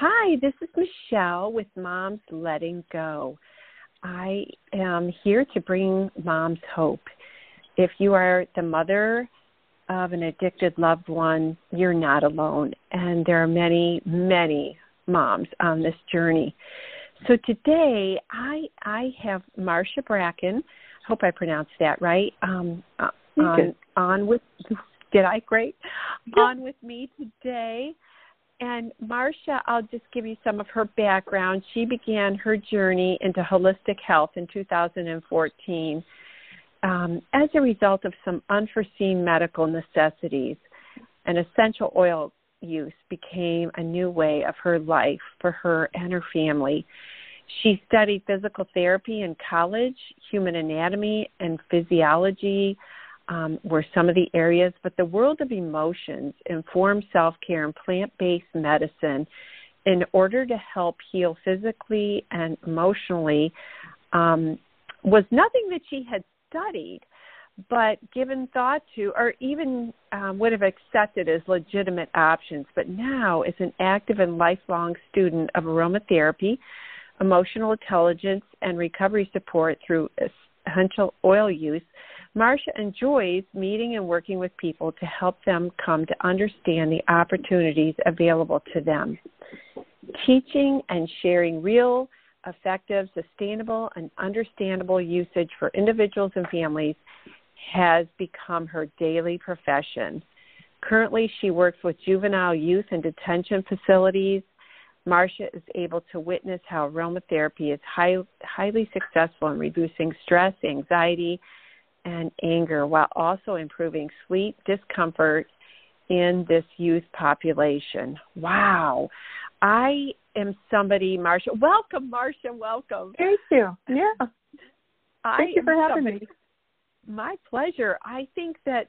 Hi, this is Michelle with Moms Letting Go. I am here to bring moms hope. If you are the mother of an addicted loved one, you're not alone. And there are many, many moms on this journey. So today I I have Marcia Bracken. Hope I pronounced that right. Um, on on with did I great on with me today. And Marcia, I'll just give you some of her background. She began her journey into holistic health in 2014 um, as a result of some unforeseen medical necessities. An essential oil use became a new way of her life for her and her family. She studied physical therapy in college, human anatomy and physiology um, were some of the areas, but the world of emotions informed self care and plant based medicine in order to help heal physically and emotionally um, was nothing that she had studied but given thought to, or even um, would have accepted as legitimate options. But now, as an active and lifelong student of aromatherapy, emotional intelligence, and recovery support through essential oil use, Marcia enjoys meeting and working with people to help them come to understand the opportunities available to them. Teaching and sharing real, effective, sustainable, and understandable usage for individuals and families has become her daily profession. Currently, she works with juvenile youth and detention facilities. Marcia is able to witness how aromatherapy is high, highly successful in reducing stress, anxiety, and anger while also improving sleep, discomfort in this youth population. Wow. I am somebody, Marcia. Welcome, Marcia. Welcome. Thank you. Yeah. Thank I you for having somebody, me. My pleasure. I think that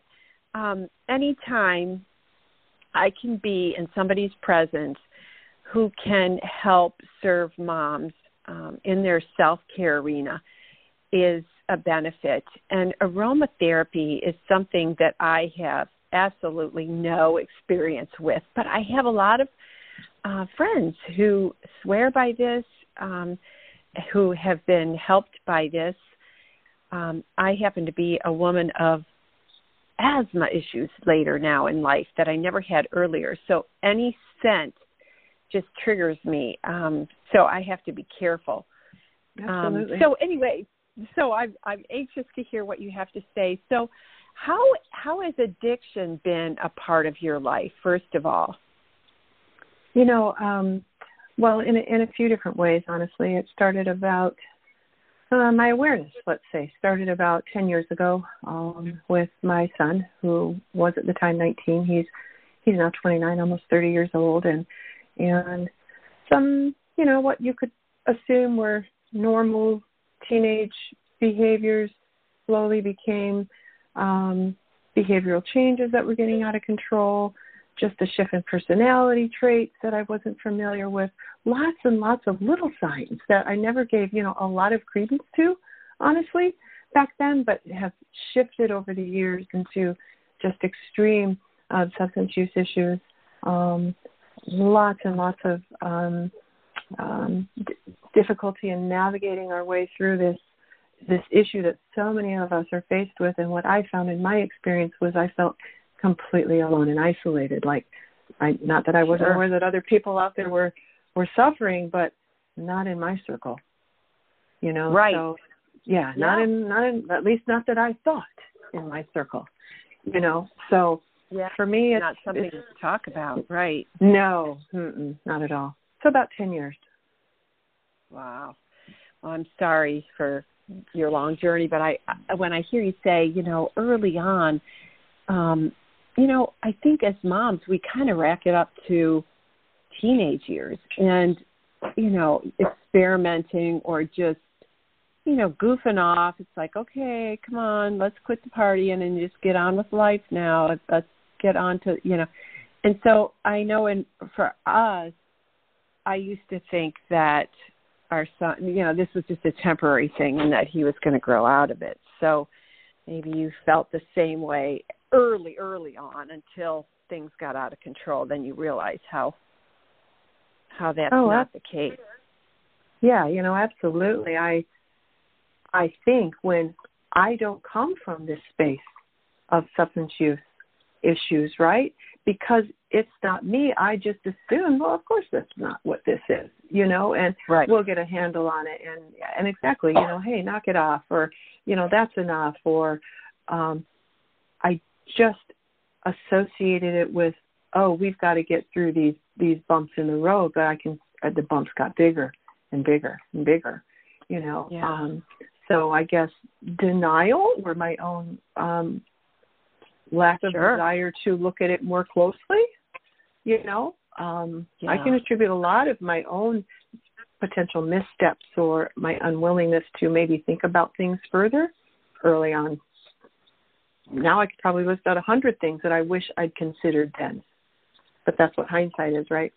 um, anytime I can be in somebody's presence who can help serve moms um, in their self care arena is a benefit. And aromatherapy is something that I have absolutely no experience with, but I have a lot of uh, friends who swear by this, um, who have been helped by this. Um, I happen to be a woman of asthma issues later now in life that I never had earlier. So any scent just triggers me. Um, so I have to be careful. Absolutely. Um, so anyway, so I'm I'm anxious to hear what you have to say. So how how has addiction been a part of your life first of all? You know, um well in a, in a few different ways honestly. It started about uh, my awareness, let's say, started about 10 years ago um, with my son, who was at the time 19. He's he's now 29, almost 30 years old, and and some, you know, what you could assume were normal teenage behaviors slowly became um, behavioral changes that were getting out of control, just a shift in personality traits that I wasn't familiar with, lots and lots of little signs that I never gave, you know, a lot of credence to, honestly, back then, but have shifted over the years into just extreme uh, substance use issues, um, lots and lots of um, um, d- difficulty in navigating our way through this this issue that so many of us are faced with. And what I found in my experience was I felt completely alone and isolated. Like, I not that I wasn't Sure. aware that other people out there were were suffering, but not in my circle. You know, Right. So yeah, not in not in at least not that I thought in my circle. You know, so Yeah, for me, it's not something it's, to talk about, right? no, not at all. So about ten years. Wow. Well, I'm sorry for your long journey, but I when I hear you say, you know, early on, um, you know, I think as moms we kind of rack it up to teenage years and you know, experimenting or just you know, goofing off. It's like, okay, come on, let's quit the partying and just get on with life now. Let's, get on to, you know. And so I know in for us, I used to think that our son, you know, this was just a temporary thing and that he was going to grow out of it. So maybe you felt the same way early, early on until things got out of control. Then you realize how how that's oh, not the case. Yeah, you know, absolutely. I I think when I don't come from this space of substance use issues, right? Because it's not me, I just assume, well, of course that's not what this is, you know, and right. we'll get a handle on it and and exactly, you know, hey, knock it off or, you know, that's enough or um I just associated it with, oh, we've got to get through these these bumps in the road, but I can uh, the bumps got bigger and bigger and bigger, you know. Yeah. Um so I guess denial or my own um lack of sure. desire to look at it more closely, you know. Um yeah. I can attribute a lot of my own potential missteps or my unwillingness to maybe think about things further early on. Now I could probably list out a hundred things that I wish I'd considered then. But that's what hindsight is, right?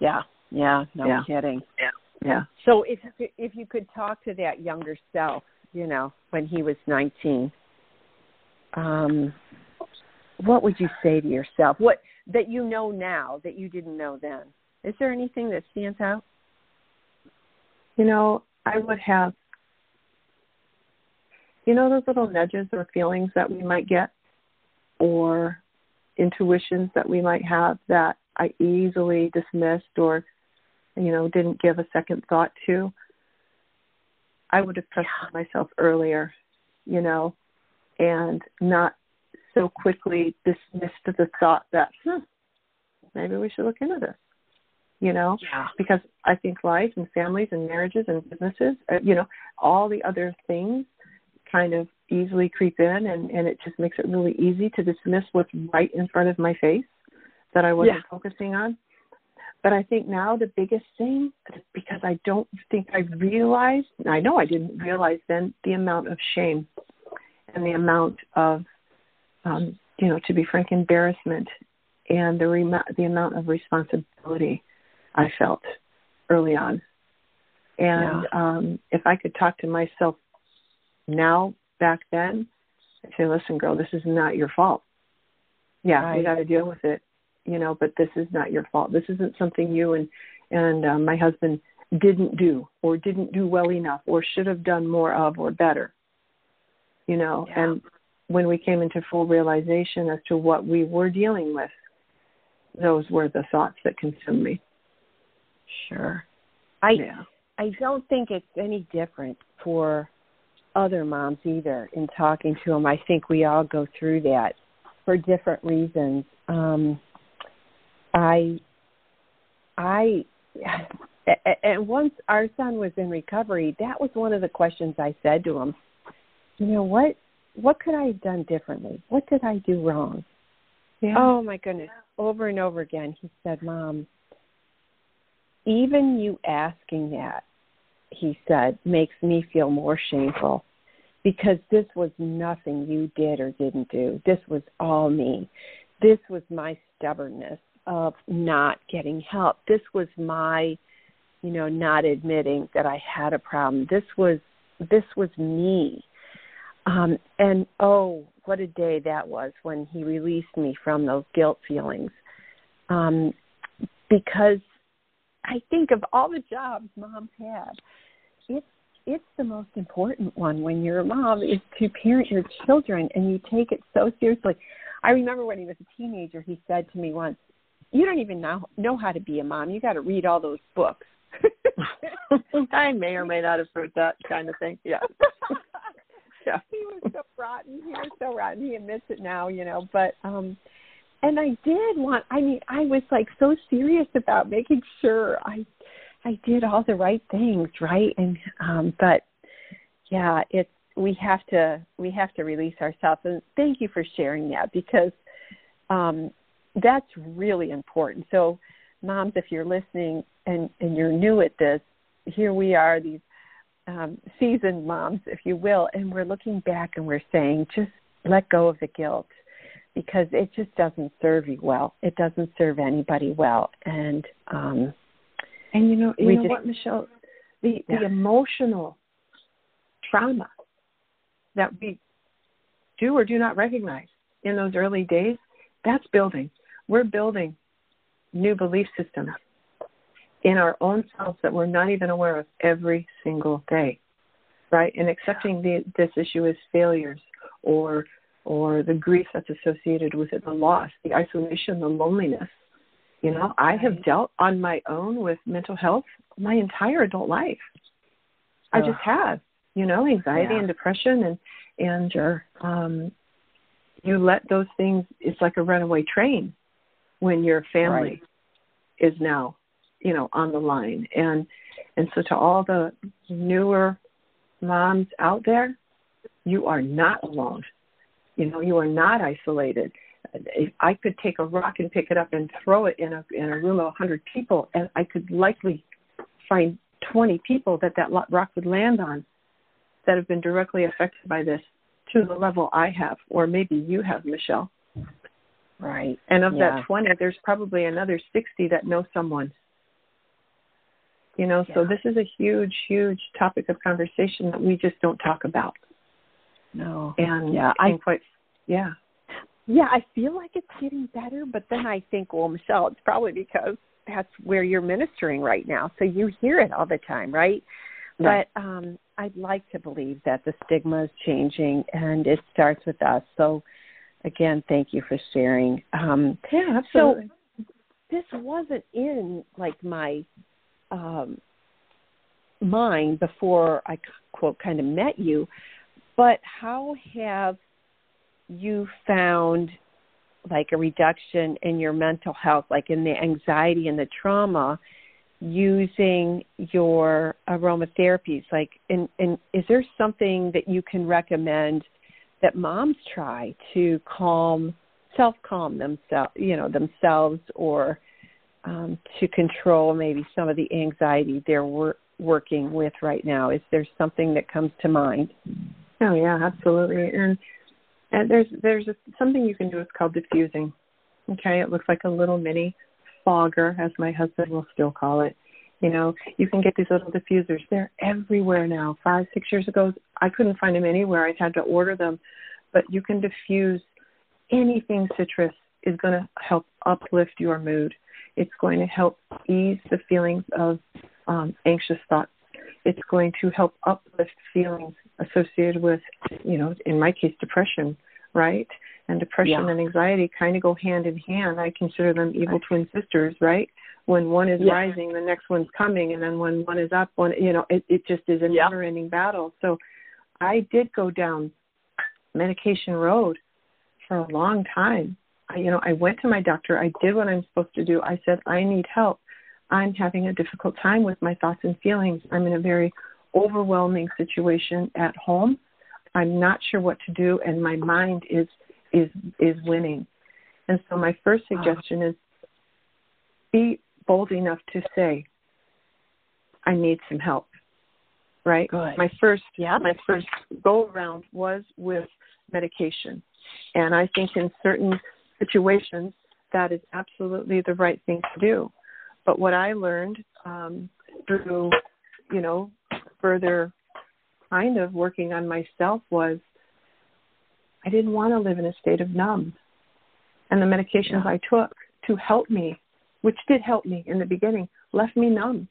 Yeah. Yeah. No yeah. kidding. Yeah. Yeah. So if you could, if you could talk to that younger self, you know, when he was 19, um, what would you say to yourself? What that you know now that you didn't know then? Is there anything that stands out? You know, I would have you know those little nudges or feelings that we might get or intuitions that we might have that I easily dismissed or you know didn't give a second thought to I would have trusted myself earlier, you know, and not so quickly dismissed the thought that hmm, maybe we should look into this, you know, yeah. because I think life and families and marriages and businesses, uh, you know, all the other things kind of easily creep in and, and it just makes it really easy to dismiss what's right in front of my face that I wasn't Yeah. focusing on. But I think now the biggest thing, because I don't think I realized, I know I didn't realize then the amount of shame and the amount of, um, you know, to be frank, embarrassment and the rem- the amount of responsibility I felt early on. And um, if I could talk to myself now back then, I'd say, listen, girl, this is not your fault. Yeah, Right. you got to deal with it, you know, but this is not your fault. This isn't something you and and uh, my husband didn't do or didn't do well enough or should have done more of or better. You know, Yeah. and when we came into full realization as to what we were dealing with, those were the thoughts that consumed me. Sure. I yeah. I don't think it's any different for other moms either in talking to them. I think we all go through that for different reasons. Um i i and once our son was in recovery, that was one of the questions I said to him. You know what what could I have done differently? What did I do wrong? Yeah. Oh my goodness. Over and over again he said, "Mom, even you asking that, he said, makes me feel more shameful because this was nothing you did or didn't do. This was all me. This was my stubbornness of not getting help. This was my, you know, not admitting that I had a problem. This was this was me. Um and oh, what a day that was when he released me from those guilt feelings. Um because I think of all the jobs moms have, it's it's the most important one when you're a mom is to parent your children and you take it so seriously. I remember when he was a teenager, he said to me once, "You don't even know know how to be a mom. You got to read all those books." I may or may not have heard that kind of thing. Yeah. yeah. he was so rotten. He was so rotten. He admits it now, you know. But um and I did want I mean, I was like so serious about making sure I I did all the right things, right? And um but yeah, it's we have to we have to release ourselves and thank you for sharing that because um that's really important. So moms if you're listening and and you're new at this, here we are these um, seasoned moms, if you will, and we're looking back and we're saying, just let go of the guilt because it just doesn't serve you well. It doesn't serve anybody well, and um, And you know, you know just- what, Michelle? The Yeah. the emotional trauma that we do or do not recognize in those early days, that's building. We're building new belief systems. In our own selves that we're not even aware of every single day, right? And accepting the, this issue as failures or or the grief that's associated with it, the loss, the isolation, the loneliness. You know, I have dealt on my own with mental health my entire adult life. I just have, you know, anxiety yeah. and depression and and sure. um you let those things it's like a runaway train when your family right. is now you know on the line and and so to all the newer moms out there you are not alone you know you are not isolated if i could take a rock and pick it up and throw it in a in a room of a 100 people and i could likely find 20 people that that rock would land on that have been directly affected by this to the level I have, or maybe you have, Michelle. Right. And of yeah. that 20, there's probably another 60 that know someone. You know, yeah. so this is a huge, huge topic of conversation that we just don't talk about. No. And yeah, I quite, yeah. Yeah, I feel like it's getting better, but then I think, well, Michelle, it's probably because that's where you're ministering right now, so you hear it all the time, right? Right. But um, I'd like to believe that the stigma is changing and it starts with us. So, again, thank you for sharing. Um, yeah, absolutely. So this wasn't in like my um, mind before I quote kind of met you, but how have you found like a reduction in your mental health, like in the anxiety and the trauma? using your aromatherapies like and, and is there something that you can recommend that moms try to calm self calm themselves you know themselves or um, to control maybe some of the anxiety they're wor- working with right now is there something that comes to mind oh yeah absolutely and and there's there's a, something you can do it's called diffusing okay it looks like a little mini fogger, as my husband will still call it. You know, you can get these little diffusers. They're everywhere now. Five, six years ago, I couldn't find them anywhere. I had to order them. But you can diffuse anything citrus is going to help uplift your mood. It's going to help ease the feelings of um, anxious thoughts. It's going to help uplift feelings associated with, you know, in my case, depression, right? and depression yeah. and anxiety kind of go hand in hand. I consider them evil twin sisters, right? When one is yeah. rising, the next one's coming, and then when one is up, one you know, it, it just is a yeah. never-ending battle. So, I did go down medication road for a long time. I, you know, I went to my doctor. I did what I'm supposed to do. I said, I need help. I'm having a difficult time with my thoughts and feelings. I'm in a very overwhelming situation at home. I'm not sure what to do, and my mind is is is winning. And so my first suggestion is be bold enough to say, I need some help. Right? Good. My first yeah. my first go around was with medication. And I think in certain situations that is absolutely the right thing to do. But what I learned um, through, you know, further kind of working on myself was I didn't want to live in a state of numb. And the medications yeah. I took to help me, which did help me in the beginning, left me numb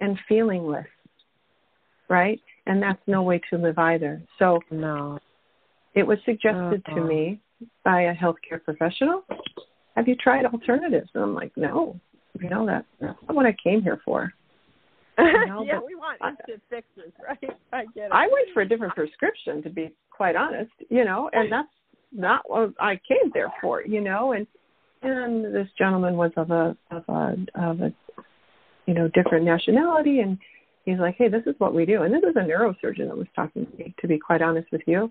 and feelingless. Right? And that's no way to live either. So no. It was suggested uh-huh. to me by a healthcare professional. Have you tried alternatives? And I'm like, no. You know that that's not what I came here for. You know, yeah, we want instant fixes, right? I get it. I went for a different prescription, to be quite honest, you know, and that's not what I came there for, you know, and and this gentleman was of a of a of a you know different nationality, and he's like, hey, this is what we do, and this is a neurosurgeon that was talking to me, to be quite honest with you.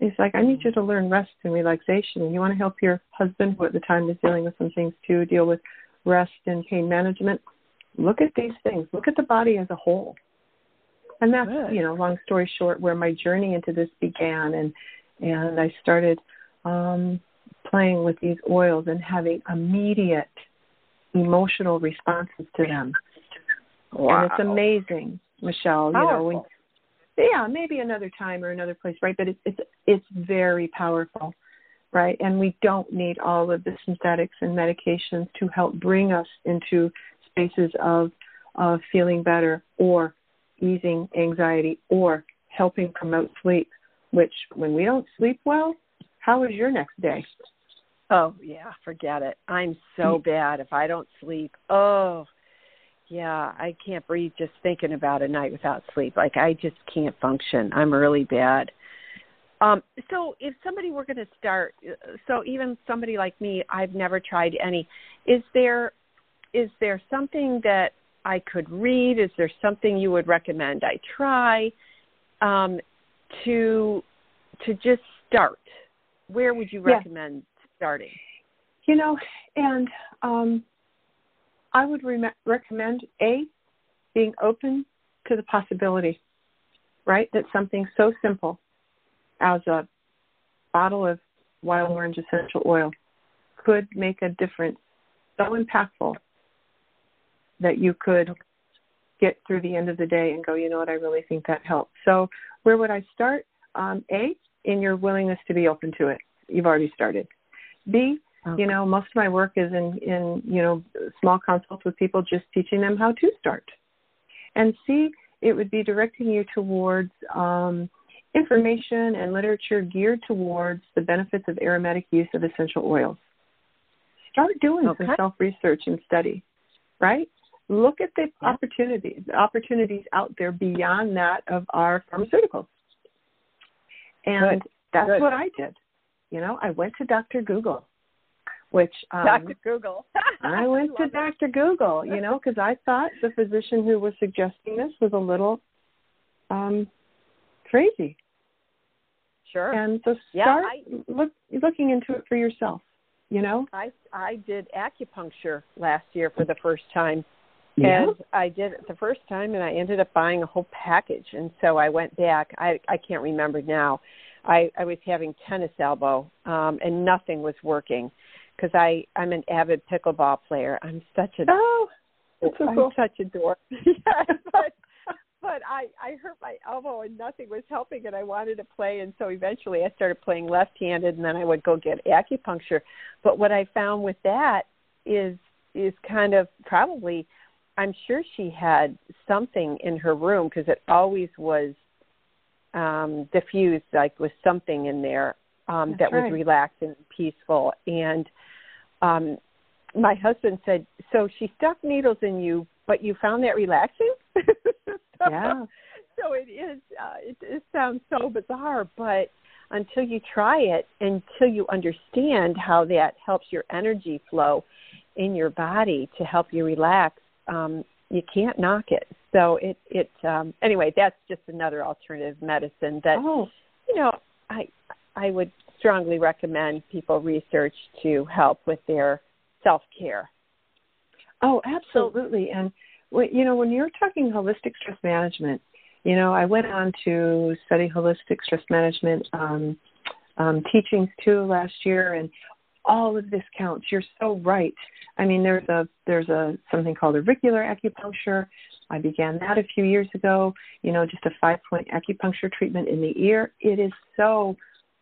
He's like, I need you to learn rest and relaxation, and you want to help your husband, who at the time was dealing with some things too, deal with rest and pain management. Look at these things. Look at the body as a whole and that's Good. you know long story short where my journey into this began and and i started um playing with these oils and having immediate emotional responses to them wow. and it's amazing michelle powerful. you know when yeah maybe another time or another place right but it's it's it's very powerful right and we don't need all of the synthetics and medications to help bring us into spaces of of feeling better or easing anxiety or helping promote sleep, which when we don't sleep well, how is your next day? Oh, yeah, forget it. I'm so hmm. bad if I don't sleep. Oh, yeah, I can't breathe just thinking about a night without sleep. Like I just can't function. I'm really bad. Um, so if somebody were going to start, so even somebody like me, I've never tried any. Is there, is there something that I could read? Is there something you would recommend I try um, to to just start? Where would you recommend yeah. starting? You know, and um, I would re- recommend a being open to the possibility, right? That something so simple as a bottle of wild orange essential oil could make a difference so impactful that you could get through the end of the day and go, you know what, I really think that helped. So, where would I start? Um, a, in your willingness to be open to it. You've already started. B, okay. you know, most of my work is in, in, you know, small consults with people just teaching them how to start. And C, it would be directing you towards um, information and literature geared towards the benefits of aromatic use of essential oils. Start doing okay. some self research and study, right? Look at the yeah. opportunities, opportunities out there beyond that of our pharmaceuticals. And Good. that's Good. what I did. You know, I went to Dr. Google, which um, Dr. Google. I went to Dr. Google, you know, because I thought the physician who was suggesting this was a little um, crazy. Sure. And so start yeah, I, look, looking into it for yourself. You know, I I did acupuncture last year for the first time yeah. And I did it the first time, and I ended up buying a whole package. And so I went back. I I can't remember now. I I was having tennis elbow, um, and nothing was working because I I'm an avid pickleball player. I'm such a oh, so I'm cool. such a dork. yeah, but but I I hurt my elbow and nothing was helping, and I wanted to play. And so eventually I started playing left-handed, and then I would go get acupuncture. But what I found with that is is kind of probably I'm sure she had something in her room because it always was um, diffused, like with something in there um, that right. was relaxed and peaceful. And um, my husband said, "So she stuck needles in you, but you found that relaxing." so, yeah. So it is. Uh, it, it sounds so bizarre, but until you try it, until you understand how that helps your energy flow in your body to help you relax, um, you can't knock it. So it it um, anyway. That's just another alternative medicine that oh. you know I I would strongly recommend people research to help with their self care. Oh, absolutely. And you know, when you're talking holistic stress management, you know, I went on to study holistic stress management um, um, teachings too last year, and all of this counts. You're so right. I mean, there's a there's a something called auricular acupuncture. I began that a few years ago. You know, just a five point acupuncture treatment in the ear. It is so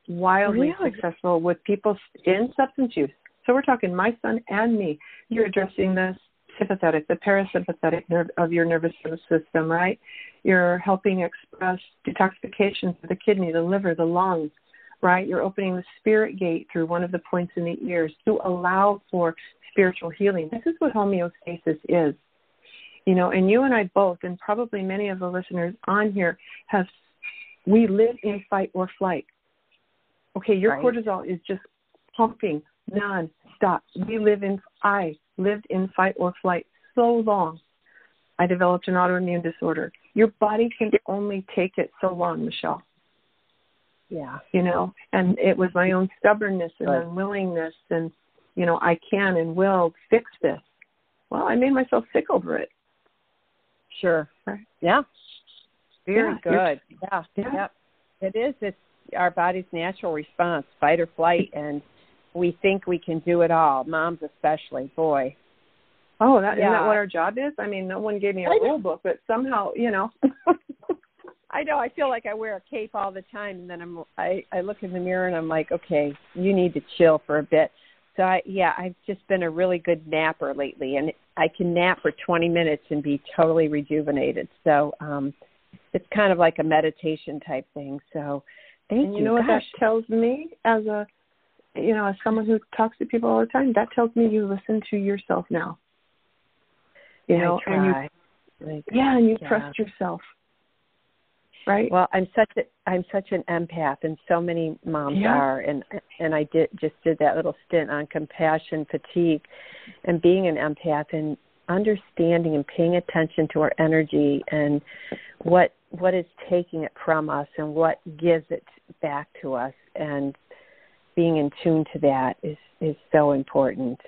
wildly really? successful with people in substance use. So we're talking my son and me. You're mm-hmm. addressing the sympathetic, the parasympathetic nerve of your nervous system, right? You're helping express detoxification for the kidney, the liver, the lungs, right? You're opening the spirit gate through one of the points in the ears to allow for spiritual healing. This is what homeostasis is. You know, and you and I both, and probably many of the listeners on here, have we live in fight or flight. Okay, your right. cortisol is just pumping non-stop. We live in, I lived in fight or flight so long. I developed an autoimmune disorder. Your body can only take it so long, Michelle. Yeah. You know, and it was my own stubbornness and right. unwillingness and, you know, I can and will fix this. Well, I made myself sick over it. Sure. Right. Yeah. Very yeah, good. Yeah. Yeah. Yep. It is. It's our body's natural response, fight or flight, and we think we can do it all. Moms especially, boy. Oh, that yeah. isn't that what our job is? I mean, no one gave me a rule book, but somehow, you know. I know. I feel like I wear a cape all the time, and then I'm I I look in the mirror and I'm like, okay, you need to chill for a bit. So I yeah, I've just been a really good napper lately and I can nap for 20 minutes and be totally rejuvenated. So um it's kind of like a meditation type thing. So thank and you. You know Gosh. what that tells me as a you know, as someone who talks to people all the time, that tells me you listen to yourself now. You know, and you try. yeah, and you Yeah. trust yourself. Right? Well, I'm such a I'm such an empath, and so many moms Yeah. are. And and I did just did that little stint on compassion fatigue, and being an empath and understanding and paying attention to our energy and what what is taking it from us and what gives it back to us and being in tune to that is is so important.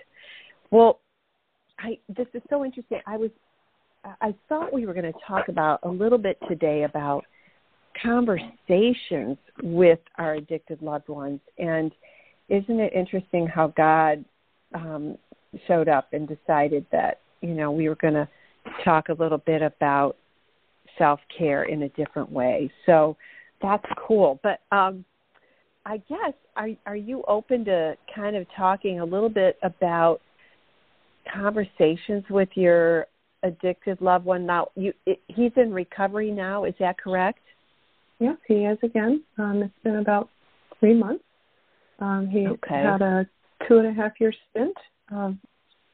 Well, I this is so interesting. I was I thought we were going to talk about a little bit today about conversations with our addicted loved ones and isn't it interesting how God um showed up and decided that you know we were going to talk a little bit about self-care in a different way. So that's cool. But um I guess are are you open to kind of talking a little bit about conversations with your addicted loved one now you it, he's in recovery now is that correct Yes, he is again. Um, it's been about three months. Um, he Okay. had a two and a half year stint, of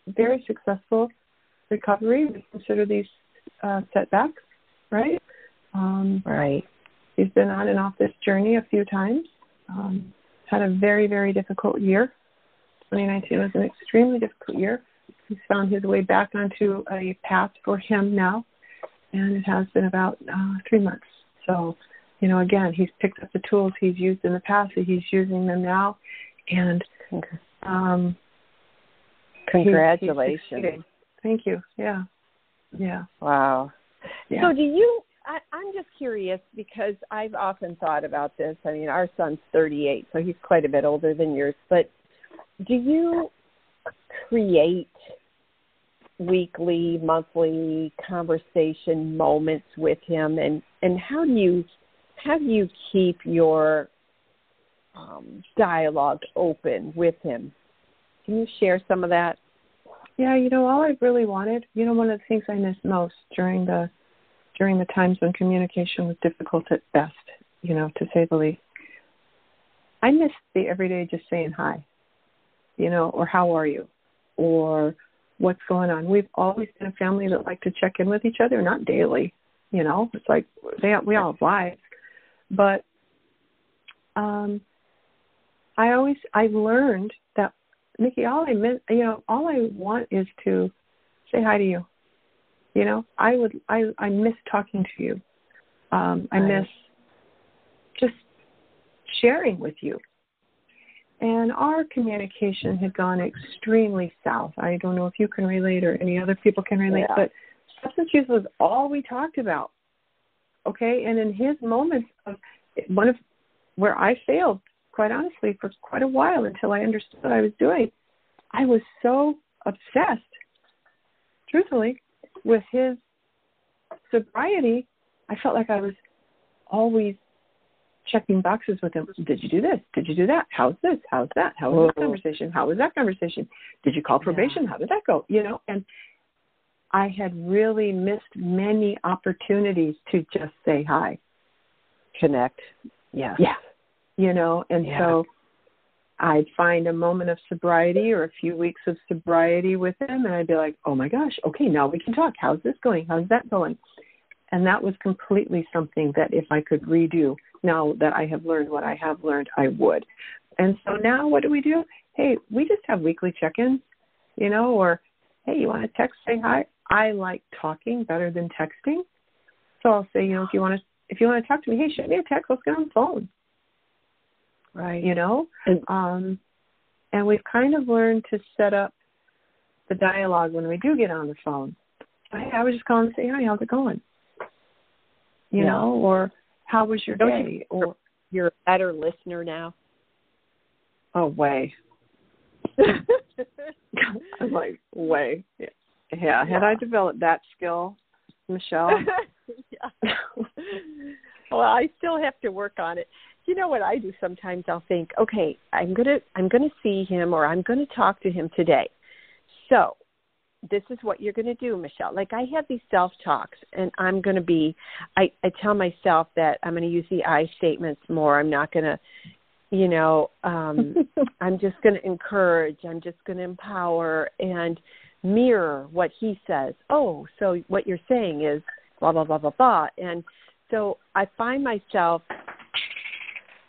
very successful recovery. We consider these uh, setbacks, right? Um, right he's been on and off this journey a few times. Um, had a very, very difficult year. 2019 was an extremely difficult year. He's found his way back onto a path for him now, and it has been about uh, three months. So, you know, again, he's picked up the tools he's used in the past, and he's using them now, and um, he's- he's congratulations. Thank you. Yeah, yeah. wow yeah. so do you I, i'm just curious because i've often thought about this. I mean our son's 38 so he's quite a bit older than yours but do you create weekly monthly conversation moments with him? And and how do you how do you keep your um, dialogue open with him? Can you share some of that Yeah, you know, all I really wanted, you know, one of the things I missed most during the during the times when communication was difficult at best, you know, to say the least. I missed the everyday just saying hi, you know, or how are you, or what's going on. We've always been a family that like to check in with each other, not daily, you know. It's like they we all have lives, but um, I always I learned that Nikki, all I meant, you know, all I want is to say hi to you. You know, I would, I, I miss talking to you. Um, I miss just sharing with you. And our communication had gone extremely south. I don't know if you can relate or any other people can relate, Yeah. but substance use was all we talked about. Okay, and in his moments of one of where I failed quite honestly, for quite a while until I understood what I was doing. I was so obsessed, truthfully, with his sobriety. I felt like I was always checking boxes with him. Did you do this? Did you do that? How's this? How's that? How was that conversation? How was that conversation? Did you call probation? How did that go? You know, and I had really missed many opportunities to just say hi. connect yes Yeah. You know, and Yeah. so I'd find a moment of sobriety or a few weeks of sobriety with him, and I'd be like, oh my gosh, okay, now we can talk. How's this going? How's that going? And that was completely something that if I could redo now that I have learned what I have learned, I would. And so now what do we do? Hey, we just have weekly check ins, you know, or hey, you want to text, say hi? I like talking better than texting. So I'll say, you know, if you want to if you want to talk to me, hey, shoot me a text, let's get on the phone right. You know? And- um and we've kind of learned to set up the dialogue when we do get on the phone. Hey, i was just calling to say hi. How's it going? You Yeah. know or how was your Don't day? You- or you're a better listener now? Oh way. I'm like way. Yeah, yeah. had i developed that skill michelle. Yeah. well, I still have to work on it. You know what I do sometimes I'll think, okay, I'm going to I'm going to see him or I'm going to talk to him today. So, this is what you're going to do, Michelle. Like I have these self talks and I'm going to be I I tell myself that I'm going to use the I statements more. I'm not going to you know, um I'm just going to encourage, I'm just going to empower and mirror what he says. Oh, so what you're saying is blah blah blah blah blah and so I find myself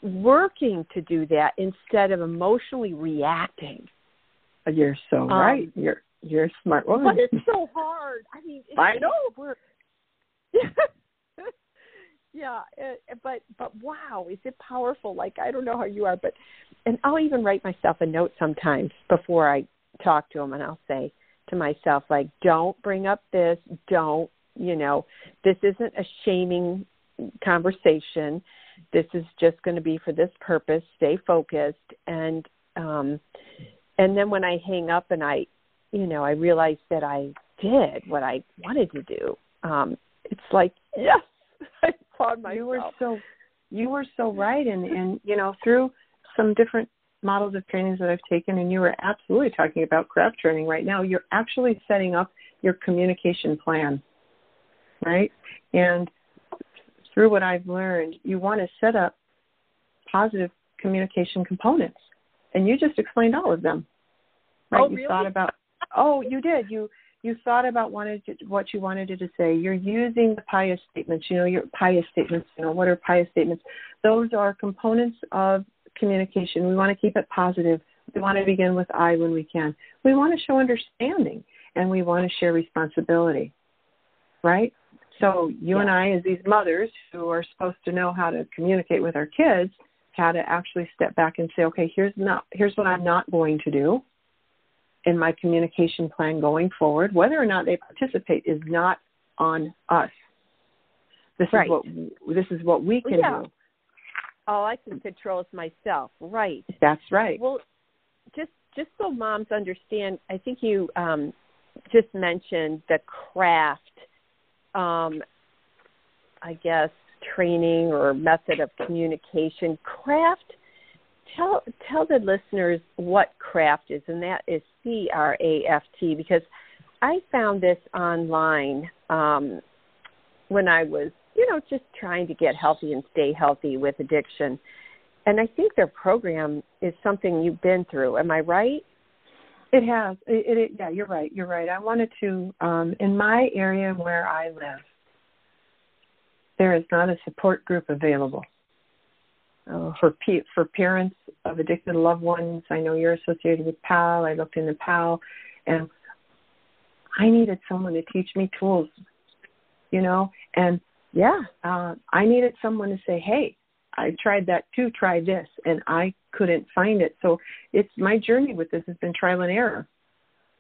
working to do that instead of emotionally reacting. You're so um, right. You're you're a smart woman. But it's so hard. I mean, it's I know. Work. yeah, it, but but wow, is it powerful? Like I don't know how you are, but and I'll even write myself a note sometimes before I talk to him, and I'll say to myself like, "Don't bring up this. Don't you know? This isn't a shaming conversation. This is just going to be for this purpose. Stay focused." And um, and then when I hang up and I you know, I realize that I did what I wanted to do. Um, it's like, yes, I found myself. You were so, you were so right, and and you know, through some different models of trainings that I've taken, and you were absolutely talking about CRAFT training right now. You're actually setting up your communication plan, right? And through what I've learned, you want to set up positive communication components, and you just explained all of them. Right? Oh, you really? thought about Oh, you did. You you thought about wanted to, what you wanted to say. You're using the PIUS statements. You know your PIUS statements. You know what are PIUS statements? Those are components of communication. We want to keep it positive. We want to begin with I when we can. We want to show understanding and we want to share responsibility. Right? So you yeah. and I, as these mothers who are supposed to know how to communicate with our kids, how to actually step back and say, okay, here's not here's what I'm not going to do in my communication plan going forward. Whether or not they participate is not on us. This right. is what this is what we can yeah. do. All I can control is myself. Right. That's right. Well, just just so moms understand, I think you um, just mentioned the CRAFT. Um, I guess training or method of communication. CRAFT tell tell the listeners what CRAFT is, and that is C R A F T, because I found this online um, when I was, you know, just trying to get healthy and stay healthy with addiction. And I think their program is something you've been through. Am I right? It has. It, it, yeah, you're right. You're right. I wanted to, um, in my area where I live, there is not a support group available uh, for for parents of addicted loved ones. I know you're associated with PAL. I looked into PAL, and I needed someone to teach me tools, you know, and yeah, uh, I needed someone to say, "Hey, I tried that too. Try this," and I couldn't find it. So it's my journey with this has been trial and error,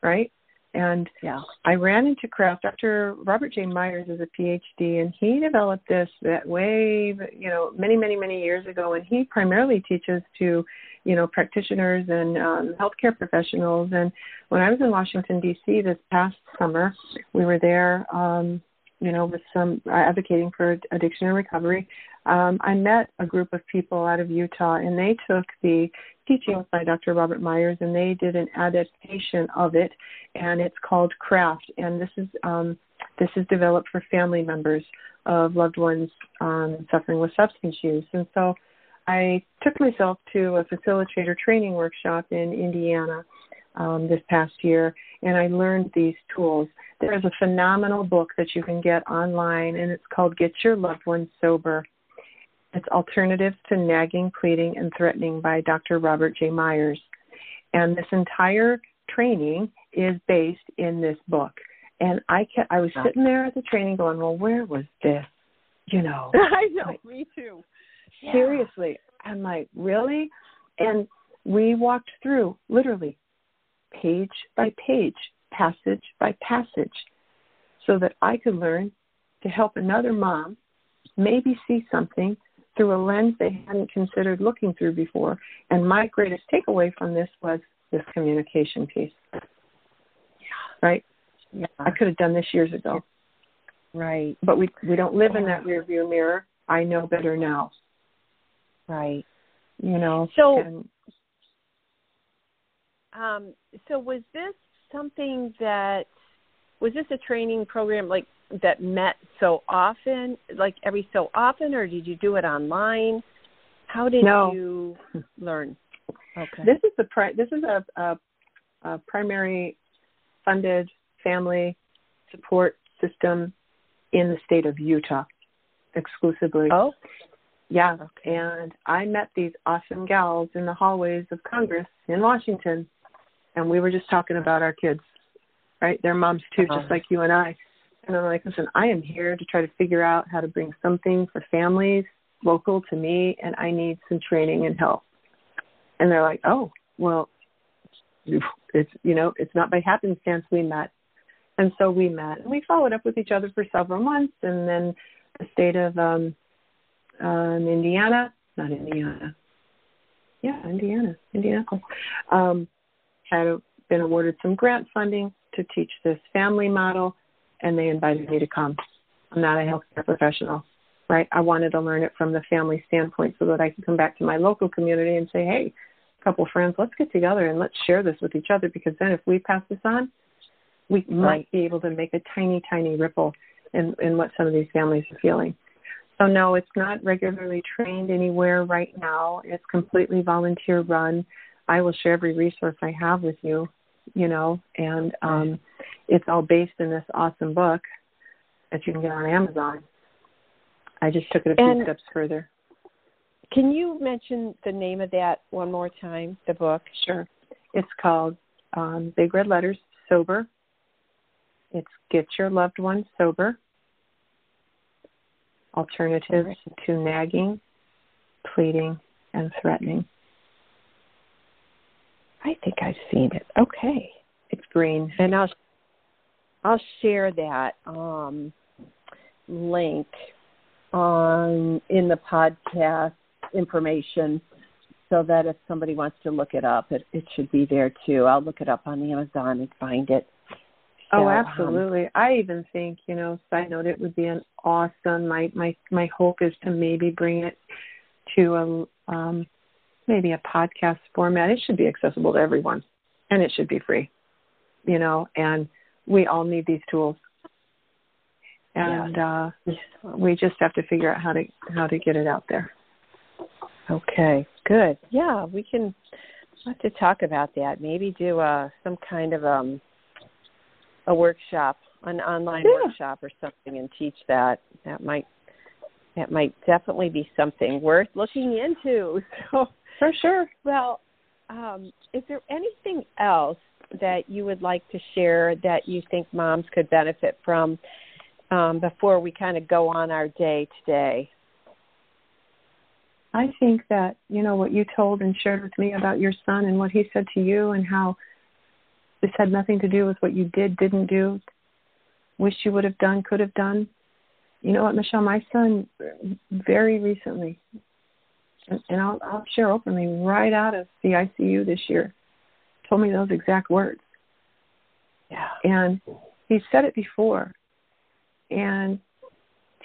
right? And yeah. I ran into CRAFT. Dr. Robert J. Meyers is a PhD, and he developed this that way, you know, many, many, many years ago. And he primarily teaches to, you know, practitioners and um, healthcare professionals. And when I was in Washington D.C. this past summer, we were there, um, you know, with some uh, advocating for addiction and recovery. Um, I met a group of people out of Utah, and they took the teachings by Dr. Robert Meyers, and they did an adaptation of it, and it's called CRAFT. And this is um, this is developed for family members of loved ones um, suffering with substance use. And so, I took myself to a facilitator training workshop in Indiana um, this past year, and I learned these tools. There is a phenomenal book that you can get online, and it's called Get Your Loved One Sober it's Alternatives to Nagging, Pleading, and Threatening by Dr. Robert J. Meyers. And this entire training is based in this book. And I kept, I was sitting there at the training going, well, where was this? You know. I know, like, me too. Seriously. Yeah. I'm like, really? And we walked through literally page by page, passage by passage, so that I could learn to help another mom maybe see something through a lens they hadn't considered looking through before. And my greatest takeaway from this was this communication piece. Yeah. Right? Yeah. I could have done this years ago. Right. But we we don't live in that rear view mirror. I know better now. Right. You know. So. And, um, so was this something that was this a training program like that met so often, like every so often, or did you do it online? How did no. you learn? Okay. This is the pri- this is a, a, a primary funded family support system in the state of Utah exclusively. Oh. Yeah. Okay. And I met these awesome gals in the hallways of Congress in Washington and we were just talking about our kids, right? Their moms too, Uh-huh. just like you and I. And I'm like, listen, I am here to try to figure out how to bring something for families local to me, and I need some training and help. And they're like, oh, well, it's you know, it's not by happenstance we met. And so we met, and we followed up with each other for several months, and then the state of um, um, Indiana, not Indiana, yeah, Indiana, Indiana, um, had been awarded some grant funding to teach this family model, and they invited me to come. I'm not a healthcare professional, right? I wanted to learn it from the family standpoint so that I could come back to my local community and say, hey, a couple friends, let's get together and let's share this with each other because then if we pass this on, we might be able to make a tiny, tiny ripple in, in what some of these families are feeling. So no, it's not regularly trained anywhere right now. It's completely volunteer run. I will share every resource I have with you, you know, and um, it's all based in this awesome book that you can get on Amazon. I just took it a few And- steps further. Can you mention the name of that one more time? The book. Sure. It's called um, Big Red Letters Sober. It's Get Your Loved One Sober. Alternatives to nagging, pleading, and threatening. I think I've seen it. Okay. It's green. and I'll I'll share that um, link on in the podcast information so that if somebody wants to look it up, it, it should be there too. I'll look it up on Amazon and find it. Oh, So, um, absolutely. I even think, you know, side note, it would be an awesome. My my my hope is to maybe bring it to a um, maybe a podcast format. It should be accessible to everyone, and it should be free. You know, and we all need these tools, and uh, we just have to figure out how to how to get it out there. Okay, good. Yeah, we can we'll have to talk about that. Maybe do a some kind of um a workshop, an online Yeah. workshop or something and teach that. That might that might definitely be something worth looking into. So For sure. well, um, is there anything else that you would like to share that you think moms could benefit from um, before we kind of go on our day today? I think that, you know, what you told and shared with me about your son and what he said to you and how this had nothing to do with what you did, didn't do, wish you would have done, could have done. You know what, Michelle, my son very recently, and, and I'll, I'll share openly, right out of the ICU this year, told me those exact words. Yeah. And he said it before. And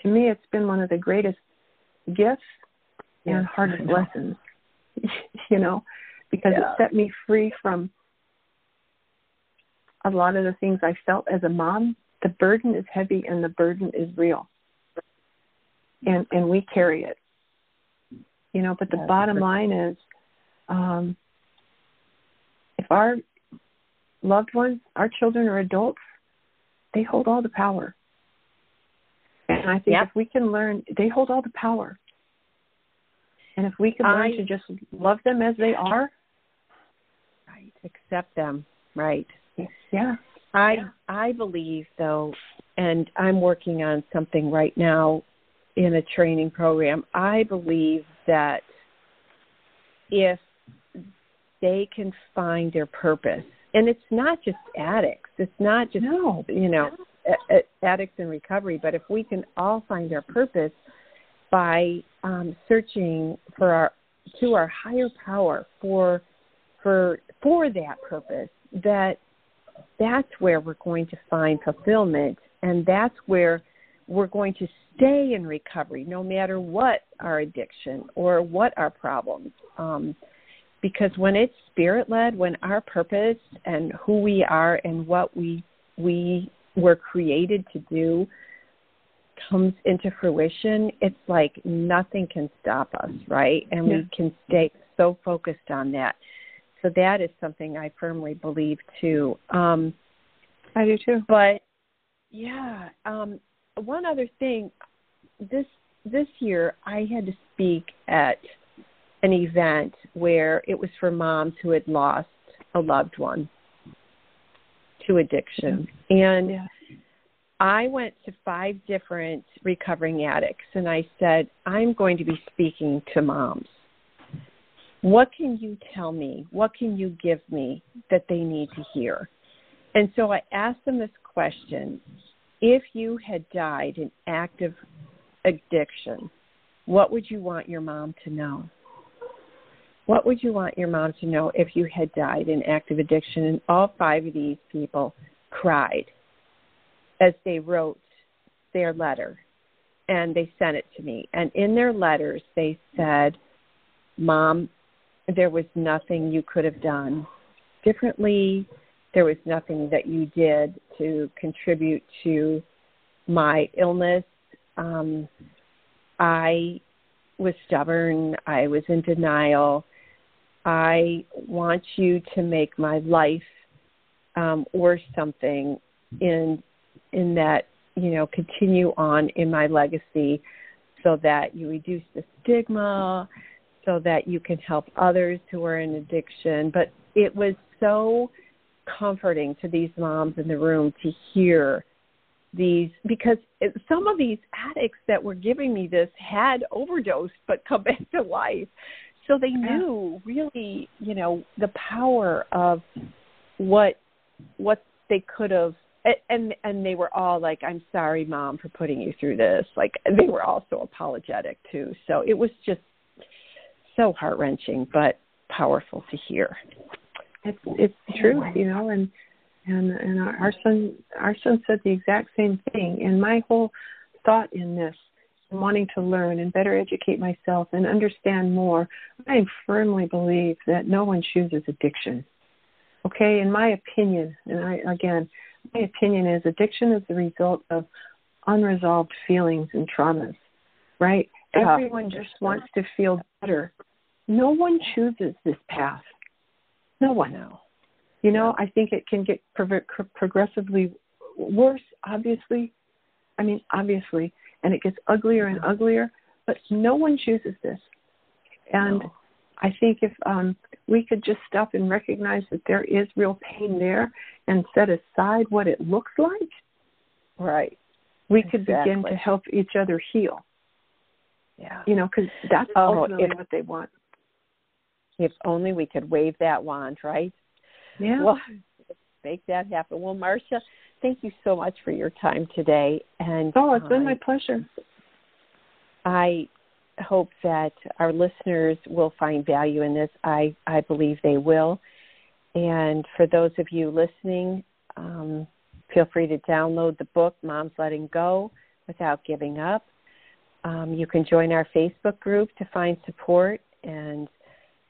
to me, it's been one of the greatest gifts and hardest lessons, you know, because Yeah. it set me free from a lot of the things I felt as a mom. The burden is heavy and the burden is real. And and we carry it. You know, but the bottom line is um if our loved ones, our children or adults, they hold all the power. And I think Yep. if we can learn, they hold all the power. And if we can learn I- to just love them as they are, Right. Accept them. Right. yeah. I I believe though, and I'm working on something right now in a training program. I believe that if they can find their purpose, and it's not just addicts, it's not just No. you know addicts in recovery, but if we can all find our purpose by um, searching for our to our higher power for for for that purpose, that that's where we're going to find fulfillment and that's where we're going to stay in recovery no matter what our addiction or what our problems. Um, because when it's spirit led, when our purpose and who we are and what we we were created to do comes into fruition, it's like nothing can stop us, right? And yeah. we can stay so focused on that. So that is something I firmly believe too. Um, I do too. But yeah, um, one other thing, this this year I had to speak at an event where it was for moms who had lost a loved one to addiction, and yeah. I went to five different recovering addicts, and I said, I'm going to be speaking to moms. What can you tell me? What can you give me that they need to hear? And so I asked them this question If you had died in active addiction, what would you want your mom to know? What would you want your mom to know if you had died in active addiction? And all five of these people cried as they wrote their letter and they sent it to me. And in their letters, they said, Mom, there was nothing you could have done differently there was nothing that you did to contribute to my illness. Um, I was stubborn. I was in denial. I want you to make my life um, worth something in in that you know continue on in my legacy, so that you reduce the stigma, so that you can help others who are in addiction. But it was so comforting to these moms in the room to hear these because it, some of these addicts that were giving me this had overdosed but come back to life. So they knew really you know the power of what what they could have and and they were all like i'm sorry mom for putting you through this. Like they were also apologetic too. So it was just so heart wrenching but powerful to hear it's it's true, you know, and and and our, our son our son said the exact same thing. And my whole thought in this, wanting to learn and better educate myself and understand more, I firmly believe that no one chooses addiction. Okay, in my opinion, and I again, my opinion is addiction is the result of unresolved feelings and traumas. Right? Yeah. Everyone just wants to feel better. No one chooses this path. No one knows. You know, I think it can get pro- progressively worse, obviously. I mean, obviously, and it gets uglier and uglier, but no one chooses this. And no. I think if um, we could just stop and recognize that there is real pain there and set aside what it looks like, right, we could begin to help each other heal. Yeah. You know, because that's oh, ultimately if, what they want. If only we could wave that wand, right? Yeah. Well, make that happen. Well, Marcia, thank you so much for your time today. And oh, it's been my pleasure. I hope that our listeners will find value in this. I I believe they will. And for those of you listening, um, feel free to download the book "Moms Letting Go Without Giving Up." Um, you can join our Facebook group to find support and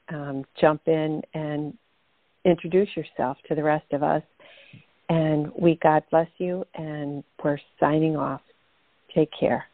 um, jump in and introduce yourself to the rest of us. And we God bless you, and we're signing off. Take care.